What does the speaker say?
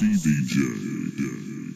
CBJ.